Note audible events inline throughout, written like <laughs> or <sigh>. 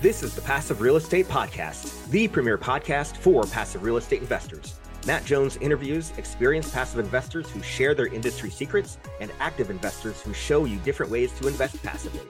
This is the Passive Real Estate Podcast, the premier podcast for passive real estate investors. Matt Jones interviews experienced passive investors who share their industry secrets and active investors who show you different ways to invest passively.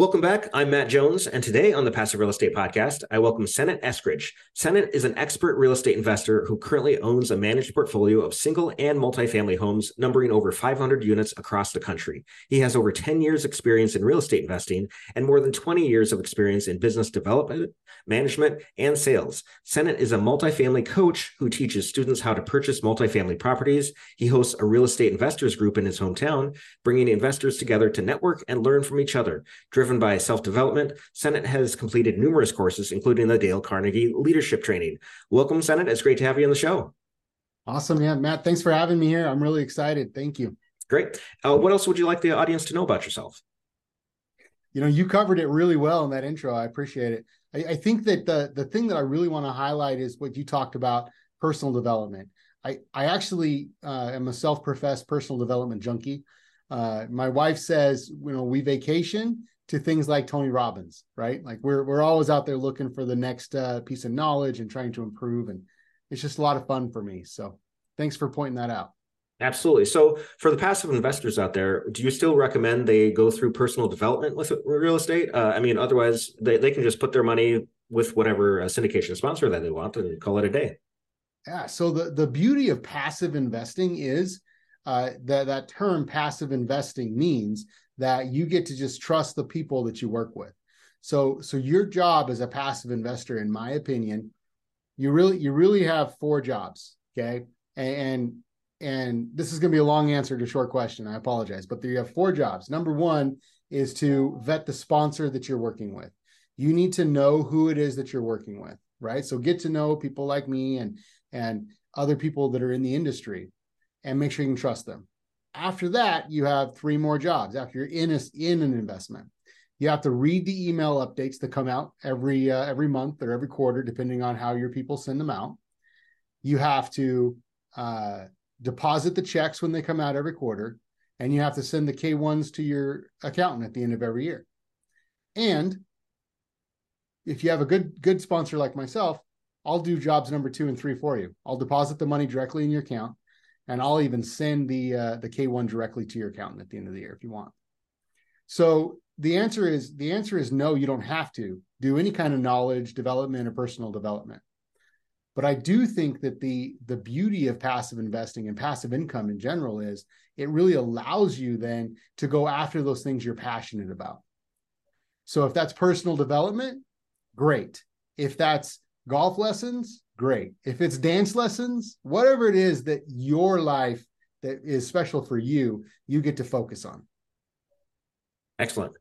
Welcome back. I'm Matt Jones, and today on the Passive Real Estate Podcast, I welcome Senate Eskridge. Senate is an expert real estate investor who currently owns a managed portfolio of single and multifamily homes numbering over 500 units across the country. He has over 10 years' experience in real estate investing and more than 20 years of experience in business development, management, and sales. Senate is a multifamily coach who teaches students how to purchase multifamily properties. He hosts a real estate investors group in his hometown, bringing investors together to network and learn from each other. Driven driven by self development, Senate has completed numerous courses, including the Dale Carnegie Leadership Training. Welcome, Senate. It's great to have you on the show. Awesome. Yeah, Matt, thanks for having me here. I'm really excited. Thank you. Great. Uh, what else would you like the audience to know about yourself? You know, you covered it really well in that intro. I appreciate it. I, I think that the the thing that I really want to highlight is what you talked about personal development. I, I actually uh, am a self-professed personal development junkie. Uh, my wife says, you know, we vacation to things like Tony Robbins, right? Like we're we're always out there looking for the next uh, piece of knowledge and trying to improve, and it's just a lot of fun for me. So thanks for pointing that out. Absolutely. So for the passive investors out there, do you still recommend they go through personal development with real estate? Uh, I mean, otherwise they, they can just put their money with whatever uh, syndication sponsor that they want and call it a day. Yeah. So the, the beauty of passive investing is uh, that that term passive investing means that you get to just trust the people that you work with. So so your job as a passive investor, in my opinion, you really you really have four jobs. Okay. And and this is going to be a long answer to a short question. I apologize, but you have four jobs. Number one is to vet the sponsor that you're working with. You need to know who it is that you're working with, right? So get to know people like me and and other people that are in the industry and make sure you can trust them. After that, you have three more jobs. After you're in a, in an investment, you have to read the email updates that come out every uh, every month or every quarter, depending on how your people send them out. You have to uh, deposit the checks when they come out every quarter, and you have to send the K ones to your accountant at the end of every year. And if you have a good good sponsor like myself, I'll do jobs number two and three for you. I'll deposit the money directly in your account and I'll even send the uh, the K1 directly to your accountant at the end of the year if you want. So the answer is the answer is no, you don't have to do any kind of knowledge development or personal development. But I do think that the the beauty of passive investing and passive income in general is it really allows you then to go after those things you're passionate about. So if that's personal development, great. If that's golf lessons, great. If it's dance lessons, whatever it is that your life that is special for you, you get to focus on. Excellent.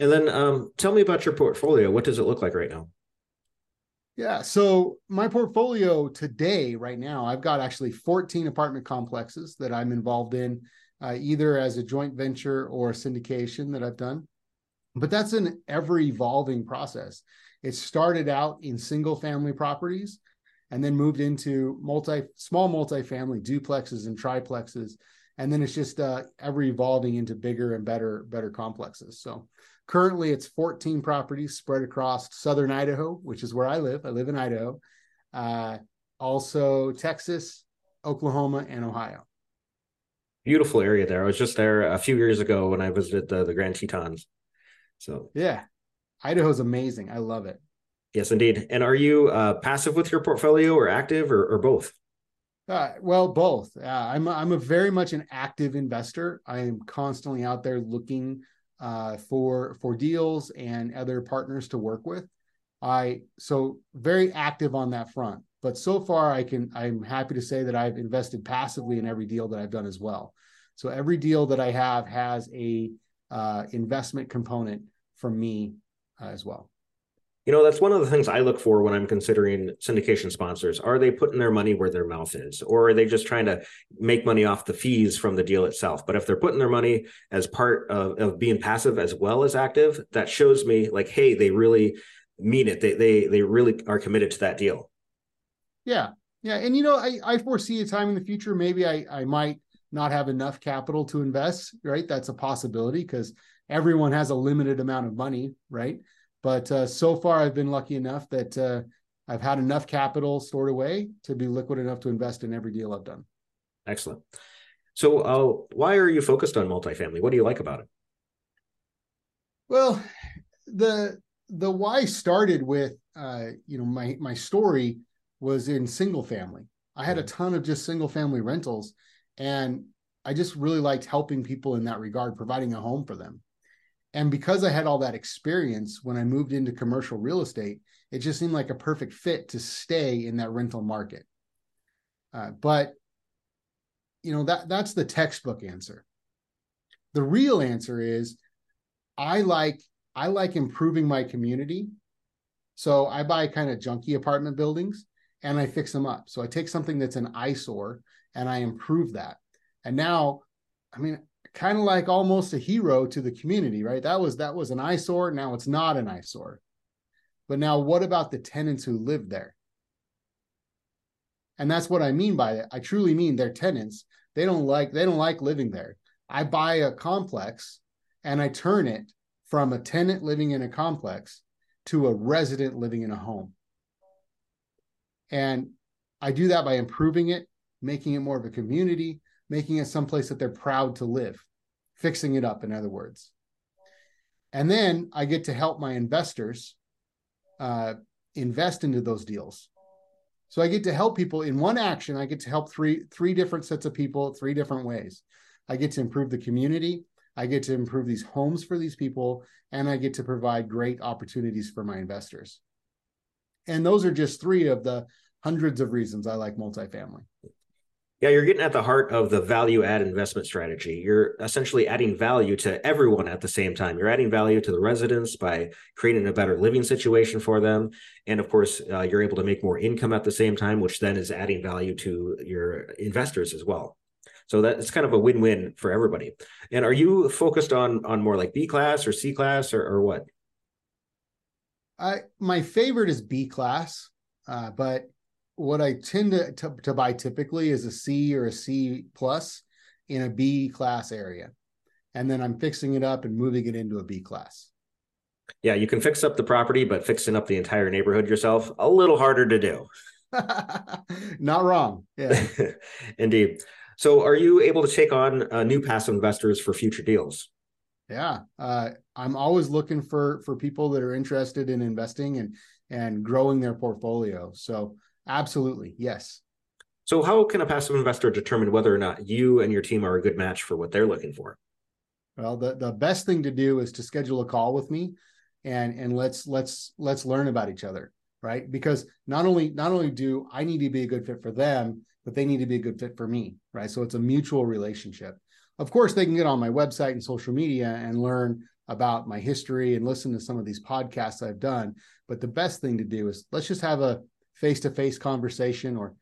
And then um, tell me about your portfolio. What does it look like right now? Yeah. So my portfolio today, right now, I've got actually 14 apartment complexes that I'm involved in, uh, either as a joint venture or syndication that I've done. But that's an ever evolving process. It started out in single family properties and then moved into multi small multi-family duplexes and triplexes. And then it's just uh, ever evolving into bigger and better better complexes. So currently it's 14 properties spread across southern idaho which is where i live. I live in idaho. Uh, also texas oklahoma and ohio. Beautiful area there. I was just there a few years ago when i visited the, the grand tetons. So yeah. Idaho's amazing. I love it Yes, indeed. And are you uh, passive with your portfolio or active or, or both? Uh, well, both. Uh, I'm I'm a very much an active investor. I am constantly out there looking uh, for for deals and other partners to work with. I so very active on that front. But so far, I can I'm happy to say that I've invested passively in every deal that I've done as well. So every deal that I have has a uh, investment component from me uh, as well. You know, that's one of the things I look for when I'm considering syndication sponsors. Are they putting their money where their mouth is, or are they just trying to make money off the fees from the deal itself? But if they're putting their money as part of, of being passive as well as active, that shows me like, hey, they really mean it. They they they really are committed to that deal. Yeah. Yeah. And you know, I, I foresee a time in the future, maybe I, I might not have enough capital to invest, right? That's a possibility because everyone has a limited amount of money, right? But uh, so far, I've been lucky enough that uh, I've had enough capital stored away to be liquid enough to invest in every deal I've done. Excellent. So, uh, why are you focused on multifamily? What do you like about it? Well, the the why started with uh, you know my my story was in single family. I had a mm-hmm. ton of just single family rentals, and I just really liked helping people in that regard, providing a home for them. And because I had all that experience when I moved into commercial real estate, it just seemed like a perfect fit to stay in that rental market. Uh, but you know that that's the textbook answer. The real answer is I like I like improving my community. So I buy kind of junky apartment buildings and I fix them up. So I take something that's an eyesore and I improve that. And now, I mean, kind of like almost a hero to the community, right? That was that was an eyesore. Now it's not an eyesore. But now what about the tenants who live there? And that's what I mean by it. I truly mean they're tenants. They don't like they don't like living there. I buy a complex and I turn it from a tenant living in a complex to a resident living in a home. And I do that by improving it, making it more of a community, making it someplace that they're proud to live, fixing it up, in other words. And then I get to help my investors uh, invest into those deals. So I get to help people in one action. I get to help three three different sets of people three different ways. I get to improve the community. I get to improve these homes for these people, and I get to provide great opportunities for my investors. And those are just three of the hundreds of reasons I like multifamily. Yeah, you're getting at the heart of the value add investment strategy. You're essentially adding value to everyone at the same time. You're adding value to the residents by creating a better living situation for them. And of course, uh, you're able to make more income at the same time, which then is adding value to your investors as well. So that's kind of a win-win for everybody. And are you focused on on more like B class or C class or, or what? I my favorite is B class, uh, but what I tend to, to, to buy typically is a C or a C plus in a B class area, and then I'm fixing it up and moving it into a B class. Yeah, you can fix up the property, but fixing up the entire neighborhood yourself a little harder to do. <laughs> Not wrong. Yeah, <laughs> indeed. So, are you able to take on uh, new passive investors for future deals? Yeah, uh, I'm always looking for for people that are interested in investing and and growing their portfolio. So, absolutely, yes. So, how can a passive investor determine whether or not you and your team are a good match for what they're looking for? Well, the the best thing to do is to schedule a call with me, and and let's let's let's learn about each other, right? Because not only not only do I need to be a good fit for them, but they need to be a good fit for me, right? So it's a mutual relationship. Of course, they can get on my website and social media and learn about my history and listen to some of these podcasts I've done. But the best thing to do is let's just have a face to face conversation or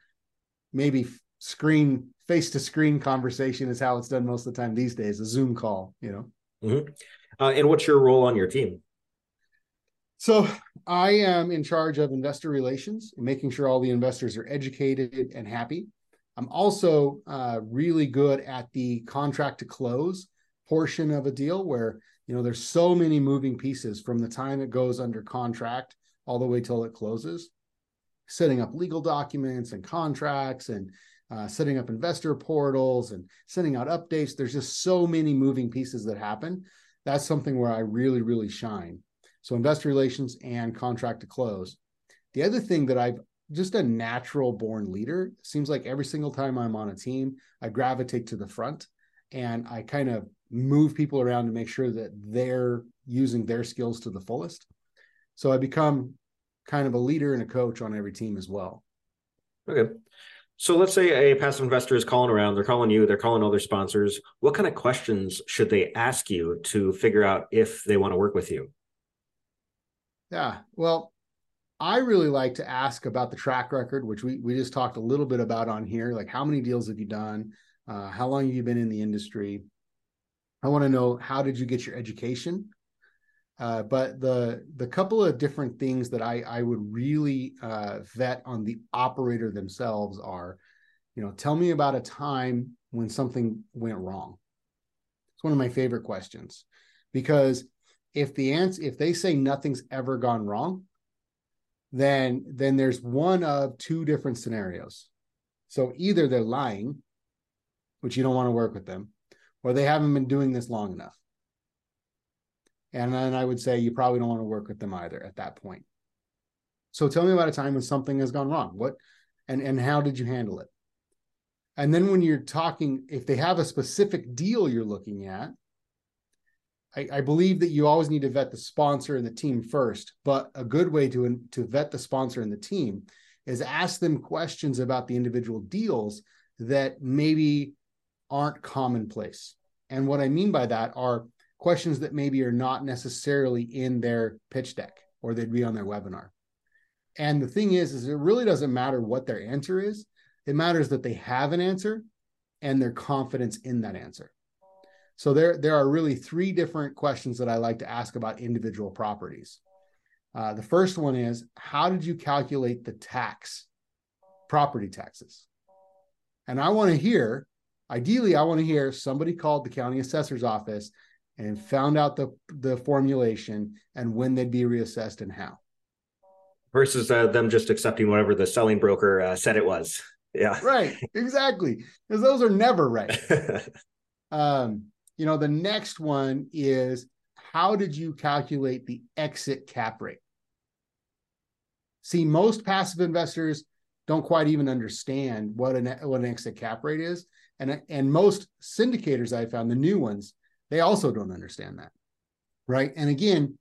maybe screen face to screen conversation is how it's done most of the time these days, a Zoom call, you know. Mm-hmm. Uh, and what's your role on your team? So I am in charge of investor relations and making sure all the investors are educated and happy. I'm also uh, really good at the contract to close portion of a deal where you know there's so many moving pieces from the time it goes under contract all the way till it closes setting up legal documents and contracts and uh, setting up investor portals and sending out updates there's just so many moving pieces that happen that's something where i really really shine so investor relations and contract to close. The other thing that I've just a natural born leader. Seems like every single time I'm on a team, I gravitate to the front and I kind of move people around to make sure that they're using their skills to the fullest. So I become kind of a leader and a coach on every team as well. Okay. So let's say a passive investor is calling around, they're calling you, they're calling all their sponsors. What kind of questions should they ask you to figure out if they want to work with you? Yeah. Well, I really like to ask about the track record, which we we just talked a little bit about on here. Like, how many deals have you done? Uh, how long have you been in the industry? I want to know how did you get your education? Uh, but the the couple of different things that I I would really uh, vet on the operator themselves are, you know, tell me about a time when something went wrong. It's one of my favorite questions because if the answer if they say nothing's ever gone wrong, then then there's one of two different scenarios. So either they're lying, which you don't want to work with them, or they haven't been doing this long enough. And then I would say you probably don't want to work with them either at that point. So tell me about a time when something has gone wrong. What and and how did you handle it? And then when you're talking, if they have a specific deal you're looking at, I, I, believe that you always need to vet the sponsor and the team first. But a good way to to vet the sponsor and the team is ask them questions about the individual deals that maybe aren't commonplace. And what I mean by that are questions that maybe are not necessarily in their pitch deck or they'd be on their webinar. And the thing is, is it really doesn't matter what their answer is. It matters that they have an answer and their confidence in that answer. So there, there are really three different questions that I like to ask about individual properties. Uh, the first one is, how did you calculate the tax, property taxes? And I want to hear, ideally, I want to hear somebody called the county assessor's office and found out the the formulation and when they'd be reassessed and how. Versus uh, them just accepting whatever the selling broker uh, said it was. Yeah. Right. Exactly. Because those are never right. <laughs> Um you know the next one is how did you calculate the exit cap rate? See most passive investors don't quite even understand what an what an exit cap rate is. And and most syndicators i found the new ones they also don't understand that. Right. And again,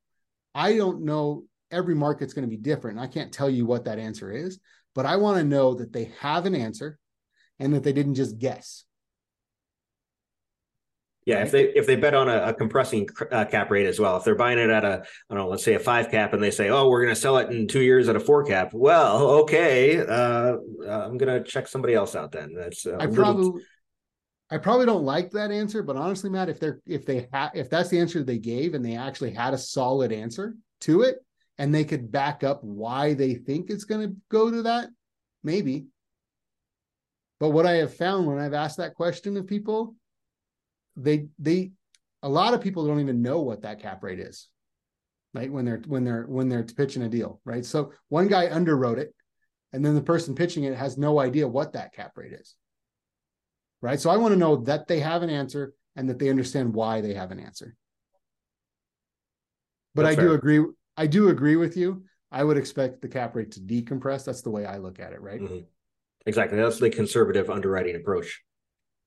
I don't know every market's going to be different. I can't tell you what that answer is, but I want to know that they have an answer and that they didn't just guess. Yeah, right? if they if they bet on a, a compressing uh, cap rate as well, if they're buying it at a I don't know, let's say a five cap, and they say, oh, we're going to sell it in two years at a four cap. Well, okay, uh, I'm going to check somebody else out then. That's I probably I probably don't like that answer, but honestly, Matt, if they're if they have if that's the answer they gave and they actually had a solid answer to it and they could back up why they think it's going to go to that, maybe. But what I have found when I've asked that question of people, they they a lot of people don't even know what that cap rate is. Right? When they're when they're when they're pitching a deal, right? So one guy underwrote it and then the person pitching it has no idea what that cap rate is right? So I want to know that they have an answer and that they understand why they have an answer. But That's I fair. do agree. I do agree with you. I would expect the cap rate to decompress. That's the way I look at it, right? Mm-hmm. Exactly. That's the conservative underwriting approach.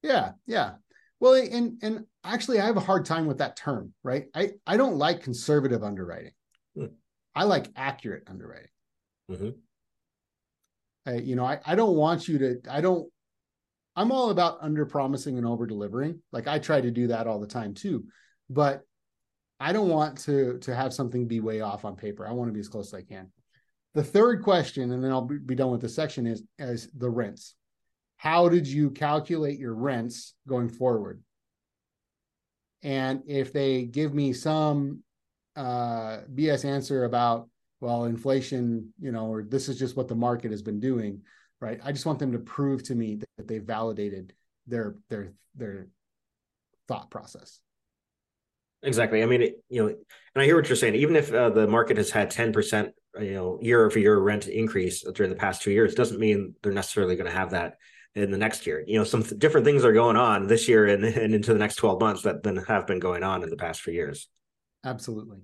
Yeah, yeah. Well, and and actually, I have a hard time with that term, right? I I don't like conservative underwriting. Hmm. I like accurate underwriting. Mm-hmm. I, you know, I, I don't want you to. I don't I'm all about under promising and over delivering. Like I try to do that all the time too, but I don't want to to have something be way off on paper. I want to be as close as I can. The third question, and then I'll be done with this section, is is the rents. How did you calculate your rents going forward? And if they give me some uh, BS answer about well, inflation, you know, or this is just what the market has been doing, right? I just want them to prove to me that they validated their their their thought process. Exactly. I mean, it, you know, and I hear what you're saying. Even if uh, the market has had 10%, you know, year over year rent increase during the past two years, doesn't mean they're necessarily going to have that in the next year. You know, some th- different things are going on this year and, and into the next 12 months that then have been going on in the past few years. Absolutely.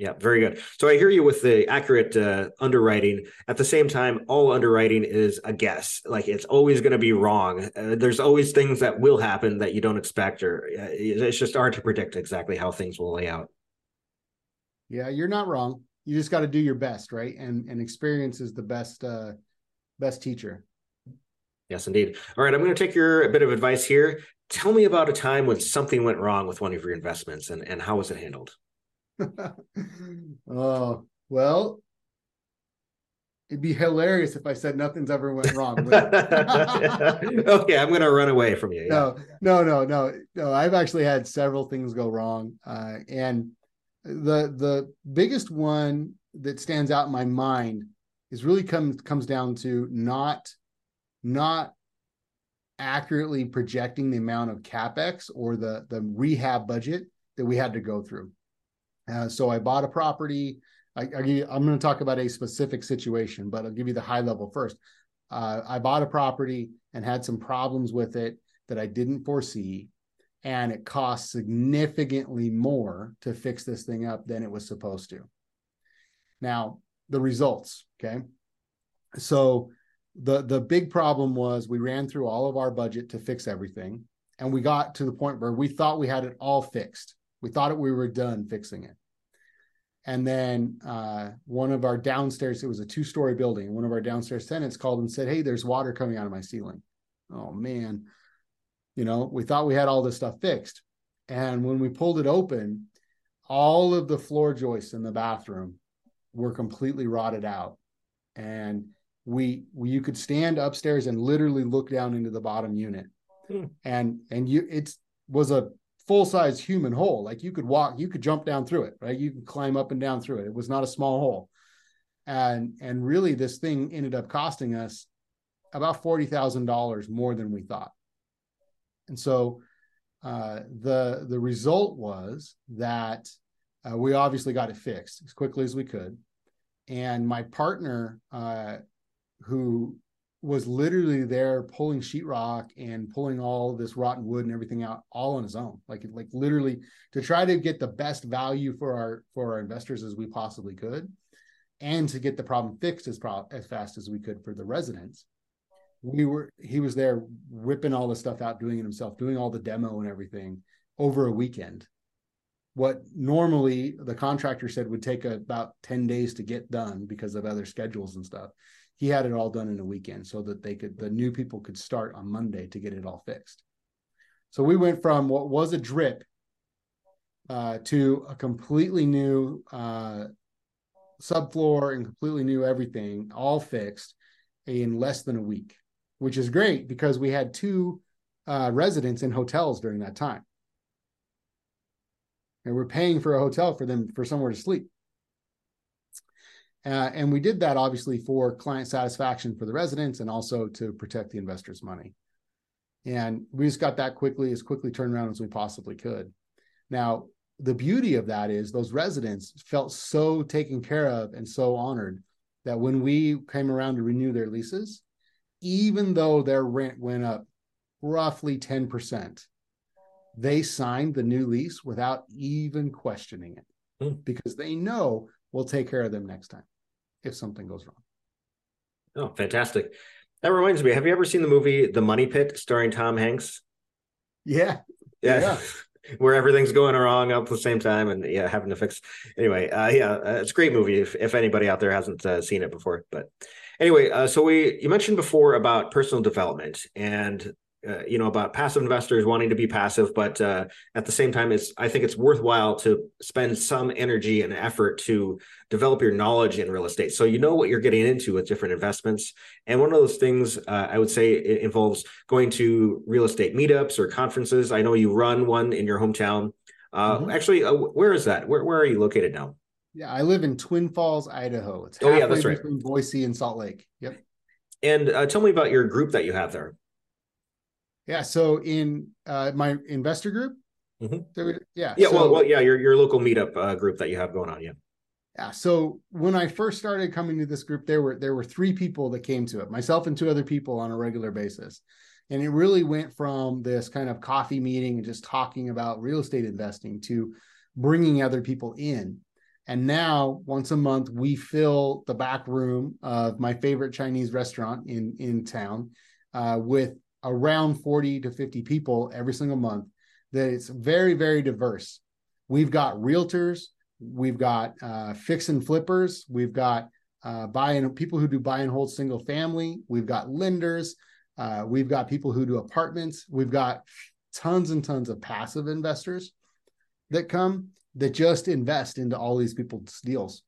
Yeah, very good. So I hear you with the accurate uh, underwriting. At the same time, all underwriting is a guess. Like it's always going to be wrong. Uh, there's always things that will happen that you don't expect, or uh, it's just hard to predict exactly how things will lay out. Yeah, you're not wrong. You just got to do your best, right? And and experience is the best uh, best teacher. Yes, indeed. All right, I'm going to take your bit of advice here. Tell me about a time when something went wrong with one of your investments, and and how was it handled? <laughs> oh, well, it'd be hilarious if I said nothing's ever went wrong. <laughs> okay, I'm going to run away from you. Yeah. No, no, no, no, no. I've actually had several things go wrong, uh, and the the biggest one that stands out in my mind is really comes comes down to not not accurately projecting the amount of capex or the the rehab budget that we had to go through Uh, so I bought a property. I, I you, I'm going to talk about a specific situation, but I'll give you the high level first. Uh, I bought a property and had some problems with it that I didn't foresee, and it cost significantly more to fix this thing up than it was supposed to. Now, the results, okay? So the the big problem was we ran through all of our budget to fix everything and we got to the point where we thought we had it all fixed we thought we were done fixing it and then uh, one of our downstairs it was a two story building one of our downstairs tenants called and said hey there's water coming out of my ceiling. Oh man. You know we thought we had all this stuff fixed. And when we pulled it open all of the floor joists in the bathroom were completely rotted out. And we, we you could stand upstairs and literally look down into the bottom unit. Hmm. and and you it was a full size human hole. Like you could walk you could jump down through it right? You could climb up and down through it. It was not a small hole. And and really this thing ended up costing us about $40,000 more than we thought. And so uh, the the result was that uh, we obviously got it fixed as quickly as we could. And my partner uh, who was literally there pulling sheetrock and pulling all this rotten wood and everything out all on his own. Like like literally to try to get the best value for our for our investors as we possibly could and to get the problem fixed as pro- as fast as we could for the residents we were he was there whipping all the stuff out doing it himself doing all the demo and everything over a weekend. What normally the contractor said would take about 10 days to get done because of other schedules and stuff he had it all done in a weekend so that they could the new people could start on Monday to get it all fixed. So we went from what was a drip uh, to a completely new uh, subfloor and completely new everything, all fixed in less than a week, which is great because we had two uh, residents in hotels during that time. And we're paying for a hotel for them for somewhere to sleep. Uh, and we did that obviously for client satisfaction for the residents and also to protect the investors' money. And we just got that quickly, as quickly turned around as we possibly could. Now, the beauty of that is those residents felt so taken care of and so honored that when we came around to renew their leases, even though their rent went up roughly 10%, they signed the new lease without even questioning it mm. because they know we'll take care of them next time if something goes wrong. Oh, fantastic. That reminds me, have you ever seen the movie The Money Pit starring Tom Hanks? Yeah. Yeah. yeah. <laughs> Where everything's going wrong up at the same time and yeah, having to fix. Anyway, uh, yeah, uh, it's a great movie if, if anybody out there hasn't uh, seen it before. But anyway, uh, so we you mentioned before about personal development and uh, you know about passive investors wanting to be passive but uh, at the same time it's i think it's worthwhile to spend some energy and effort to develop your knowledge in real estate. So you know what you're getting into with different investments. And one of those things uh, i would say it involves going to real estate meetups or conferences. I know you run one in your hometown. Uh, mm-hmm. actually uh, where is that? Where, where are you located now? Yeah i live in twin falls idaho. It's oh yeah that's right. between boise and salt lake. Yep. And tell me about your group that you have there yeah. So in uh, my investor group, mm-hmm. there, yeah. Yeah. So, well, well, yeah. Your your local meetup uh, group that you have going on. Yeah. Yeah. So when I first started coming to this group, there were there were three people that came to it, myself and two other people on a regular basis, and it really went from this kind of coffee meeting and just talking about real estate investing to bringing other people in. And now, once a month, we fill the back room of my favorite Chinese restaurant in in town uh, with around 40 to 50 people every single month that it's very very diverse. We've got realtors we've got uh, fix and flippers we've got uh, buy and people who do buy and hold single family we've got lenders uh, we've got people who do apartments we've got tons and tons of passive investors that come that just invest into all these people's deals.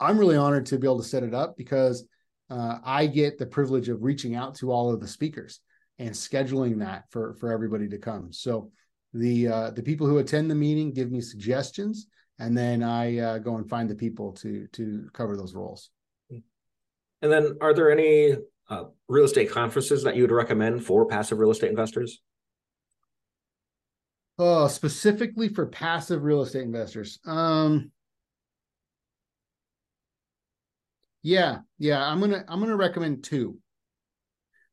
I'm really honored to be able to set it up because uh, I get the privilege of reaching out to all of the speakers and scheduling that for for everybody to come. So the uh, the people who attend the meeting give me suggestions, and then I uh, go and find the people to to cover those roles. And then, are there any uh, real estate conferences that you would recommend for passive real estate investors? Oh, specifically for passive real estate investors. Um Yeah, yeah, I'm to I'm to recommend two.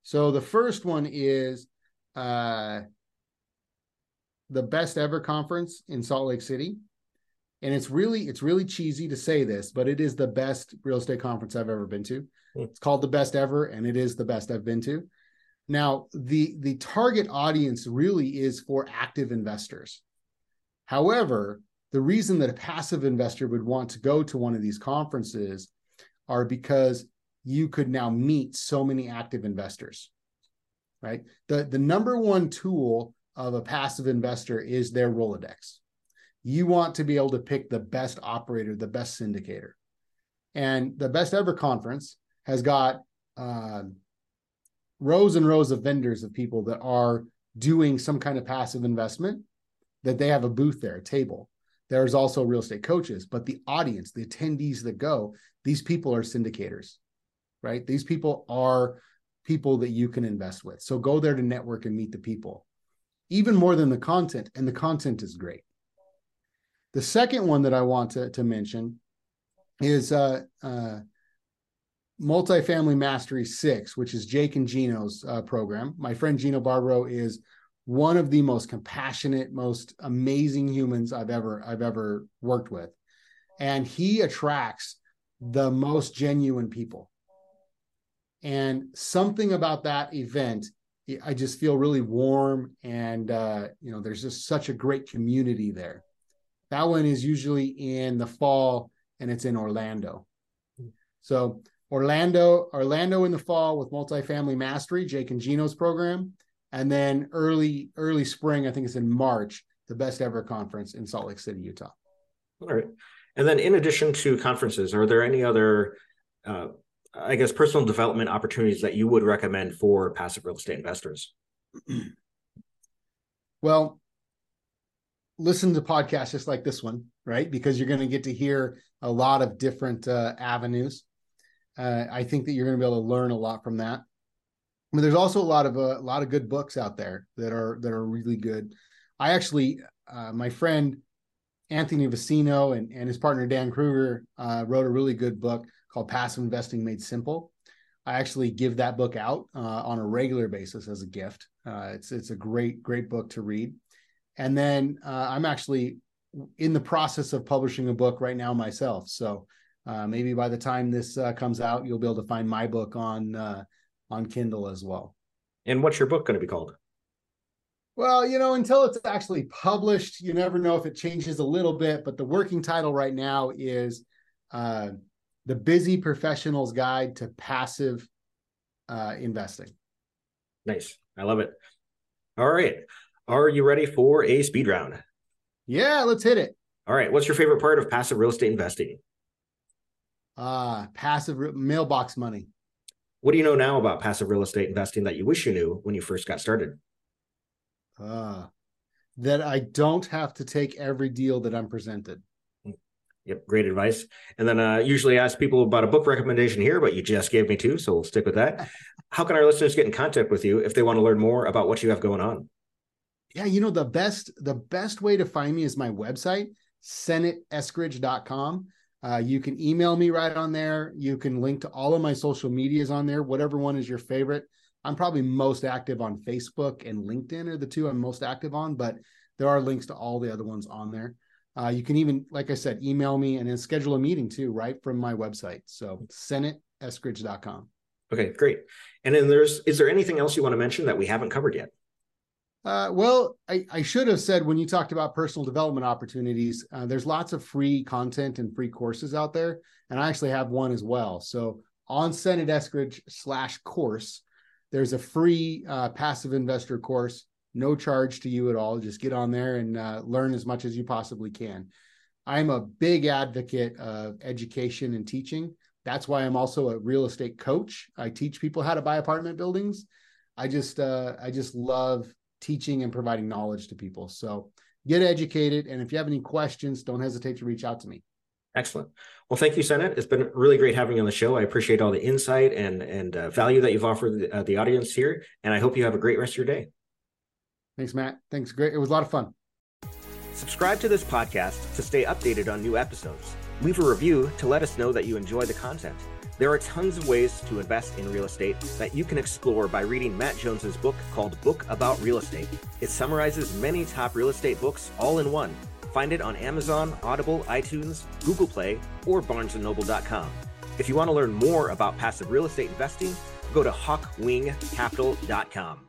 So the first one is uh the best ever conference in Salt Lake City. And it's really it's really cheesy to say this, but it is the best real estate conference I've ever been to. Hmm. It's called the best ever and it is the best I've been to. Now, the the target audience really is for active investors. However, the reason that a passive investor would want to go to one of these conferences are because you could now meet so many active investors. Right? The the number one tool of a passive investor is their Rolodex. You want to be able to pick the best operator, the best syndicator. And the best ever conference has got uh, rows and rows of vendors of people that are doing some kind of passive investment that they have a booth there, a table. There's also real estate coaches, but the audience, the attendees that go, these people are syndicators, right? These people are people that you can invest with. So go there to network and meet the people, even more than the content. And the content is great. The second one that I want to, to mention is uh, uh, Multifamily Mastery 6, which is Jake and Gino's uh, program. My friend Gino Barbaro is one of the most compassionate, most amazing humans I've ever I've ever worked with. And he attracts the most genuine people. And something about that event, I just feel really warm and uh, you know, there's just such a great community there. That one is usually in the fall and it's in Orlando. So Orlando, Orlando in the fall with multifamily mastery, Jake and Gino's program, and then early early spring, I think it's in March, the best ever conference in Salt Lake City, Utah. All right, and then in addition to conferences, are there any other, uh, I guess, personal development opportunities that you would recommend for passive real estate investors? <clears throat> well, listen to podcasts just like this one, right? Because you're going to get to hear a lot of different uh, avenues uh, I think that you're going to be able to learn a lot from that. But there's also a lot of uh, a lot of good books out there that are that are really good. I actually, uh, my friend Anthony Vicino and, and his partner Dan Krueger uh, wrote a really good book called Passive Investing Made Simple. I actually give that book out uh, on a regular basis as a gift. Uh, it's it's a great great book to read. And then uh, I'm actually in the process of publishing a book right now myself. So uh, maybe by the time this uh, comes out, you'll be able to find my book on uh, on Kindle as well. And what's your book going to be called? Well, you know, until it's actually published, you never know if it changes a little bit. But the working title right now is uh, "The Busy Professional's Guide to Passive uh, Investing." Nice, I love it. All right, are you ready for a speed round? Yeah, let's hit it. All right, what's your favorite part of passive real estate investing? Uh, passive re- mailbox money. What do you know now about passive real estate investing that you wish you knew when you first got started? Uh, that I don't have to take every deal that I'm presented. Yep, great advice. And then uh, usually ask people about a book recommendation here, but you just gave me two, so we'll stick with that. <laughs> How can our listeners get in contact with you if they want to learn more about what you have going on? Yeah, you know the best the best way to find me is my website, senateeskridge.com. Uh, you can email me right on there. You can link to all of my social medias on there, whatever one is your favorite. I'm probably most active on Facebook and LinkedIn are the two I'm most active on, but there are links to all the other ones on there. Uh, you can even, like I said, email me and then schedule a meeting too, right from my website. So senateeskridge.com. Okay, great. And then there's, is there anything else you want to mention that we haven't covered yet? Uh, well, I, I, should have said when you talked about personal development opportunities, uh, there's lots of free content and free courses out there. And I actually have one as well. So on Senate Eskridge slash course, there's a free uh, passive investor course, no charge to you at all. Just get on there and uh, learn as much as you possibly can. I'm a big advocate of education and teaching. That's why I'm also a real estate coach. I teach people how to buy apartment buildings. I just uh, I just love teaching and providing knowledge to people. So get educated. And if you have any questions, don't hesitate to reach out to me. Excellent. Well, thank you, Senate. It's been really great having you on the show. I appreciate all the insight and and uh, value that you've offered the, uh, the audience here. And I hope you have a great rest of your day. Thanks, Matt. Thanks. Great. It was a lot of fun. Subscribe to this podcast to stay updated on new episodes. Leave a review to let us know that you enjoy the content. There are tons of ways to invest in real estate that you can explore by reading Matt Jones's book called Book About Real Estate. It summarizes many top real estate books all in one. Find it on Amazon, Audible, iTunes, Google Play, or barnesandnoble.com. If you want to learn more about passive real estate investing, go to hawkwingcapital.com.